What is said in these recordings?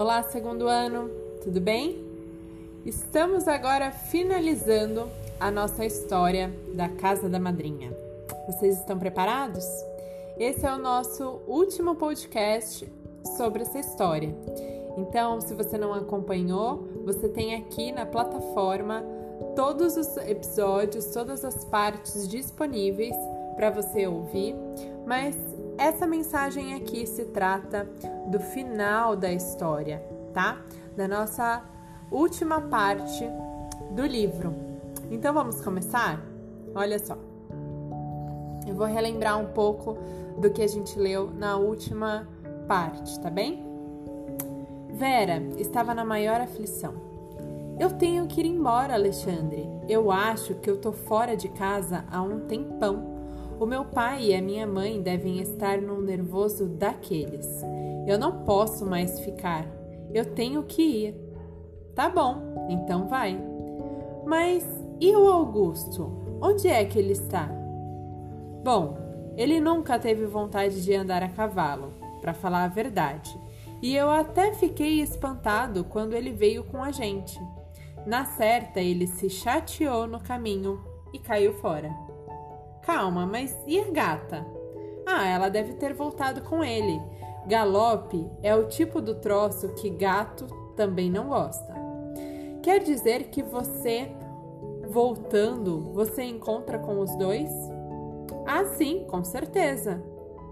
Olá, segundo ano, tudo bem? Estamos agora finalizando a nossa história da Casa da Madrinha. Vocês estão preparados? Esse é o nosso último podcast sobre essa história. Então, se você não acompanhou, você tem aqui na plataforma todos os episódios, todas as partes disponíveis para você ouvir, mas essa mensagem aqui se trata do final da história, tá? Da nossa última parte do livro. Então vamos começar? Olha só. Eu vou relembrar um pouco do que a gente leu na última parte, tá bem? Vera estava na maior aflição. Eu tenho que ir embora, Alexandre. Eu acho que eu tô fora de casa há um tempão. O meu pai e a minha mãe devem estar num nervoso daqueles. Eu não posso mais ficar. Eu tenho que ir. Tá bom, então vai. Mas e o Augusto? Onde é que ele está? Bom, ele nunca teve vontade de andar a cavalo, para falar a verdade. E eu até fiquei espantado quando ele veio com a gente. Na certa, ele se chateou no caminho e caiu fora. Calma, mas e a gata? Ah, ela deve ter voltado com ele. Galope é o tipo do troço que gato também não gosta. Quer dizer que você, voltando, você encontra com os dois? Ah, sim, com certeza.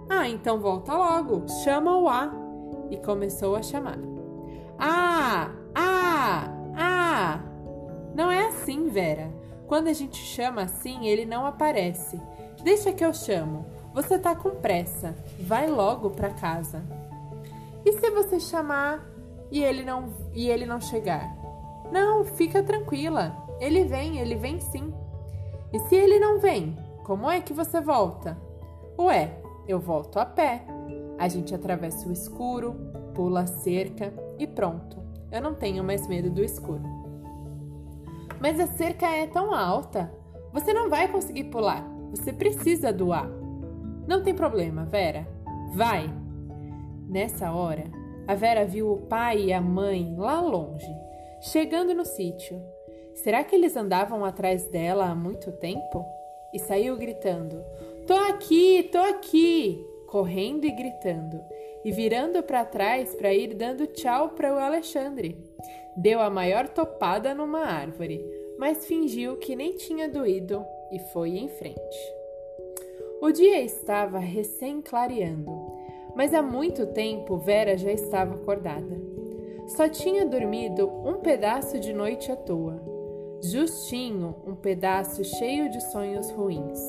Ah, então volta logo, chama o A. E começou a chamar. Ah, ah, ah. Não é assim, Vera. Quando a gente chama assim, ele não aparece. Deixa que eu chamo. Você tá com pressa. Vai logo para casa. E se você chamar e ele não e ele não chegar? Não, fica tranquila. Ele vem, ele vem sim. E se ele não vem, como é que você volta? Ué, eu volto a pé. A gente atravessa o escuro, pula a cerca e pronto. Eu não tenho mais medo do escuro. Mas a cerca é tão alta. Você não vai conseguir pular. Você precisa do ar. Não tem problema, Vera. Vai. Nessa hora, a Vera viu o pai e a mãe lá longe, chegando no sítio. Será que eles andavam atrás dela há muito tempo? E saiu gritando: Tô aqui, tô aqui! Correndo e gritando, e virando para trás para ir dando tchau para o Alexandre. Deu a maior topada numa árvore, mas fingiu que nem tinha doído e foi em frente. O dia estava recém-clareando, mas há muito tempo Vera já estava acordada. Só tinha dormido um pedaço de noite à toa. Justinho, um pedaço cheio de sonhos ruins.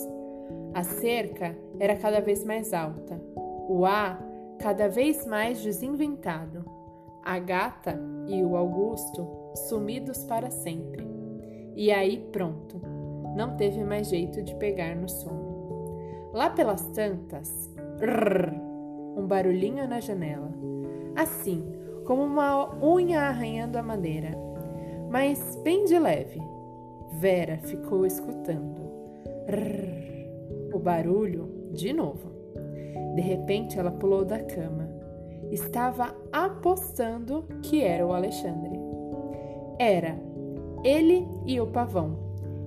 A cerca era cada vez mais alta, o ar cada vez mais desinventado a gata e o Augusto sumidos para sempre. E aí pronto, não teve mais jeito de pegar no sono. Lá pelas tantas, rrr, um barulhinho na janela, assim como uma unha arranhando a madeira, mas bem de leve. Vera ficou escutando. Rrr, o barulho de novo. De repente ela pulou da cama estava apostando que era o Alexandre. Era ele e o pavão,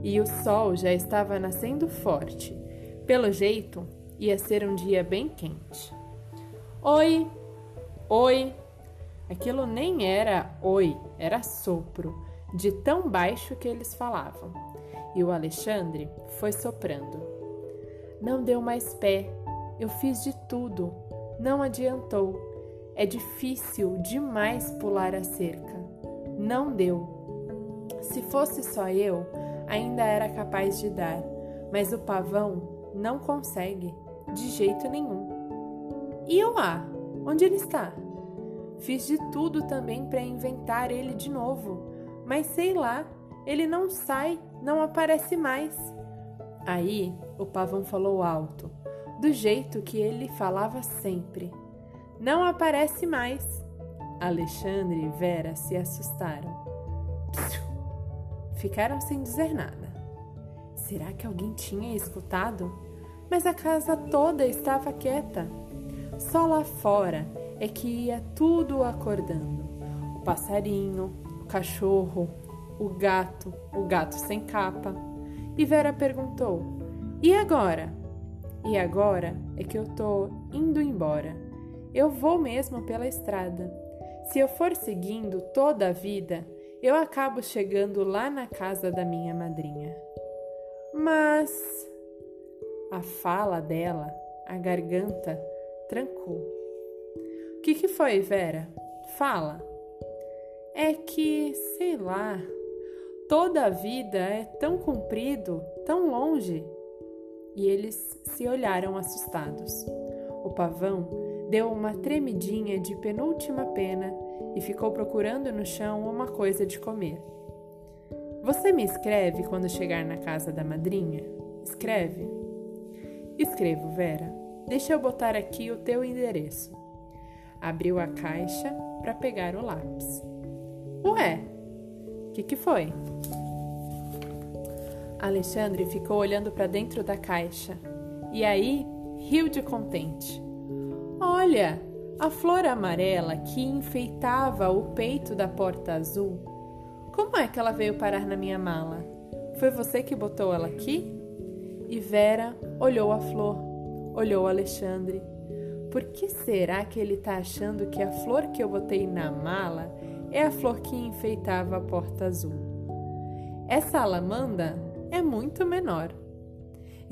e o sol já estava nascendo forte. Pelo jeito, ia ser um dia bem quente. Oi, oi. Aquilo nem era oi, era sopro, de tão baixo que eles falavam. E o Alexandre foi soprando. Não deu mais pé, eu fiz de tudo, não adiantou. É difícil demais pular a cerca. Não deu. Se fosse só eu, ainda era capaz de dar, mas o pavão não consegue, de jeito nenhum. E o A? Onde ele está? Fiz de tudo também para inventar ele de novo, mas sei lá, ele não sai, não aparece mais. Aí o pavão falou alto, do jeito que ele falava sempre. Não aparece mais. Alexandre e Vera se assustaram. Ficaram sem dizer nada. Será que alguém tinha escutado? Mas a casa toda estava quieta. Só lá fora é que ia tudo acordando. passarinho, o cachorro, o gato, o gato sem capa. E Vera perguntou: E agora? E agora é que eu tô indo embora. Eu vou mesmo pela estrada. Se eu for seguindo toda a vida, eu acabo chegando lá na casa da minha madrinha. Mas a fala dela, a garganta, trancou. O que, que foi, Vera? Fala. É que, sei lá, toda a vida é tão comprido, tão longe. E eles se olharam assustados. O pavão deu uma tremidinha de penúltima pena e ficou procurando no chão uma coisa de comer. Você me escreve quando chegar na casa da madrinha? Escreve? Escrevo, Vera. Deixa eu botar aqui o teu endereço. Abriu a caixa para pegar o lápis. Ué, o que, que foi? Alexandre ficou olhando para dentro da caixa e aí riu de contente. Olha, a flor amarela que enfeitava o peito da porta azul. Como é que ela veio parar na minha mala? Foi você que botou ela aqui? E Vera olhou a flor, olhou Alexandre. Por que será que ele está achando que a flor que eu botei na mala é a flor que enfeitava a porta azul? Essa alamanda é muito menor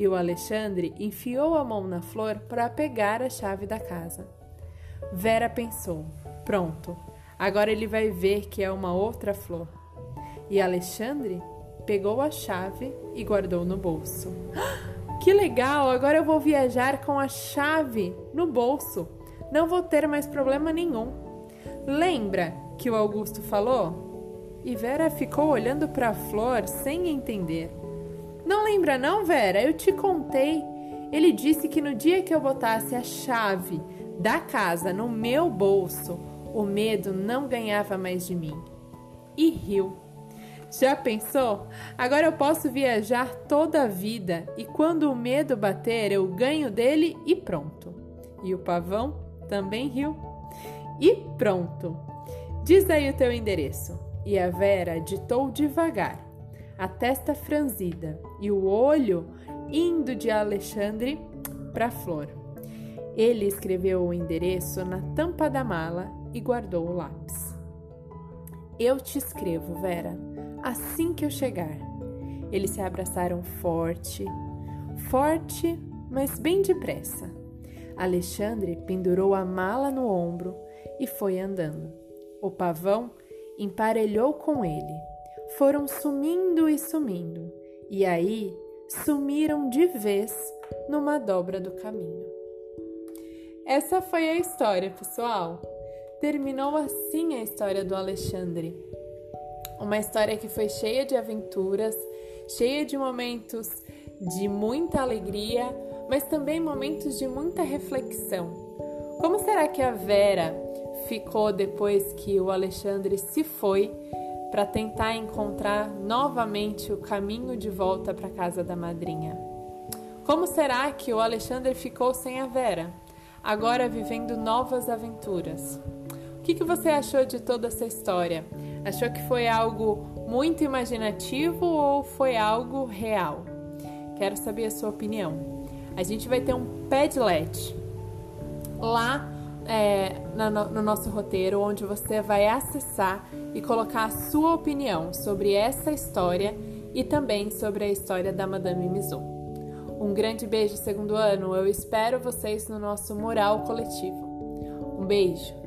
e o Alexandre enfiou a mão na flor para pegar a chave da casa. Vera pensou: pronto, agora ele vai ver que é uma outra flor. E Alexandre pegou a chave e guardou no bolso. Que legal! Agora eu vou viajar com a chave no bolso. Não vou ter mais problema nenhum. Lembra que o Augusto falou? E Vera ficou olhando para a flor sem entender. Não lembra não, Vera? Eu te contei. Ele disse que no dia que eu botasse a chave da casa no meu bolso, o medo não ganhava mais de mim. E riu. Já pensou? Agora eu posso viajar toda a vida e quando o medo bater, eu ganho dele e pronto. E o pavão também riu. E pronto. Diz aí o teu endereço. E a Vera ditou devagar a testa franzida e o olho indo de Alexandre para Flor. Ele escreveu o endereço na tampa da mala e guardou o lápis. Eu te escrevo, Vera, assim que eu chegar. Eles se abraçaram forte, forte, mas bem depressa. Alexandre pendurou a mala no ombro e foi andando. O pavão emparelhou com ele foram sumindo e sumindo, e aí sumiram de vez numa dobra do caminho. Essa foi a história, pessoal. Terminou assim a história do Alexandre. Uma história que foi cheia de aventuras, cheia de momentos de muita alegria, mas também momentos de muita reflexão. Como será que a Vera ficou depois que o Alexandre se foi para tentar encontrar novamente o caminho de volta para a casa da madrinha. Como será que o Alexandre ficou sem a Vera, agora vivendo novas aventuras? O que, que você achou de toda essa história? Achou que foi algo muito imaginativo ou foi algo real? Quero saber a sua opinião. A gente vai ter um Padlet lá é, no, no nosso roteiro, onde você vai acessar e colocar a sua opinião sobre essa história e também sobre a história da Madame Mizou. Um grande beijo, segundo ano. Eu espero vocês no nosso mural coletivo. Um beijo.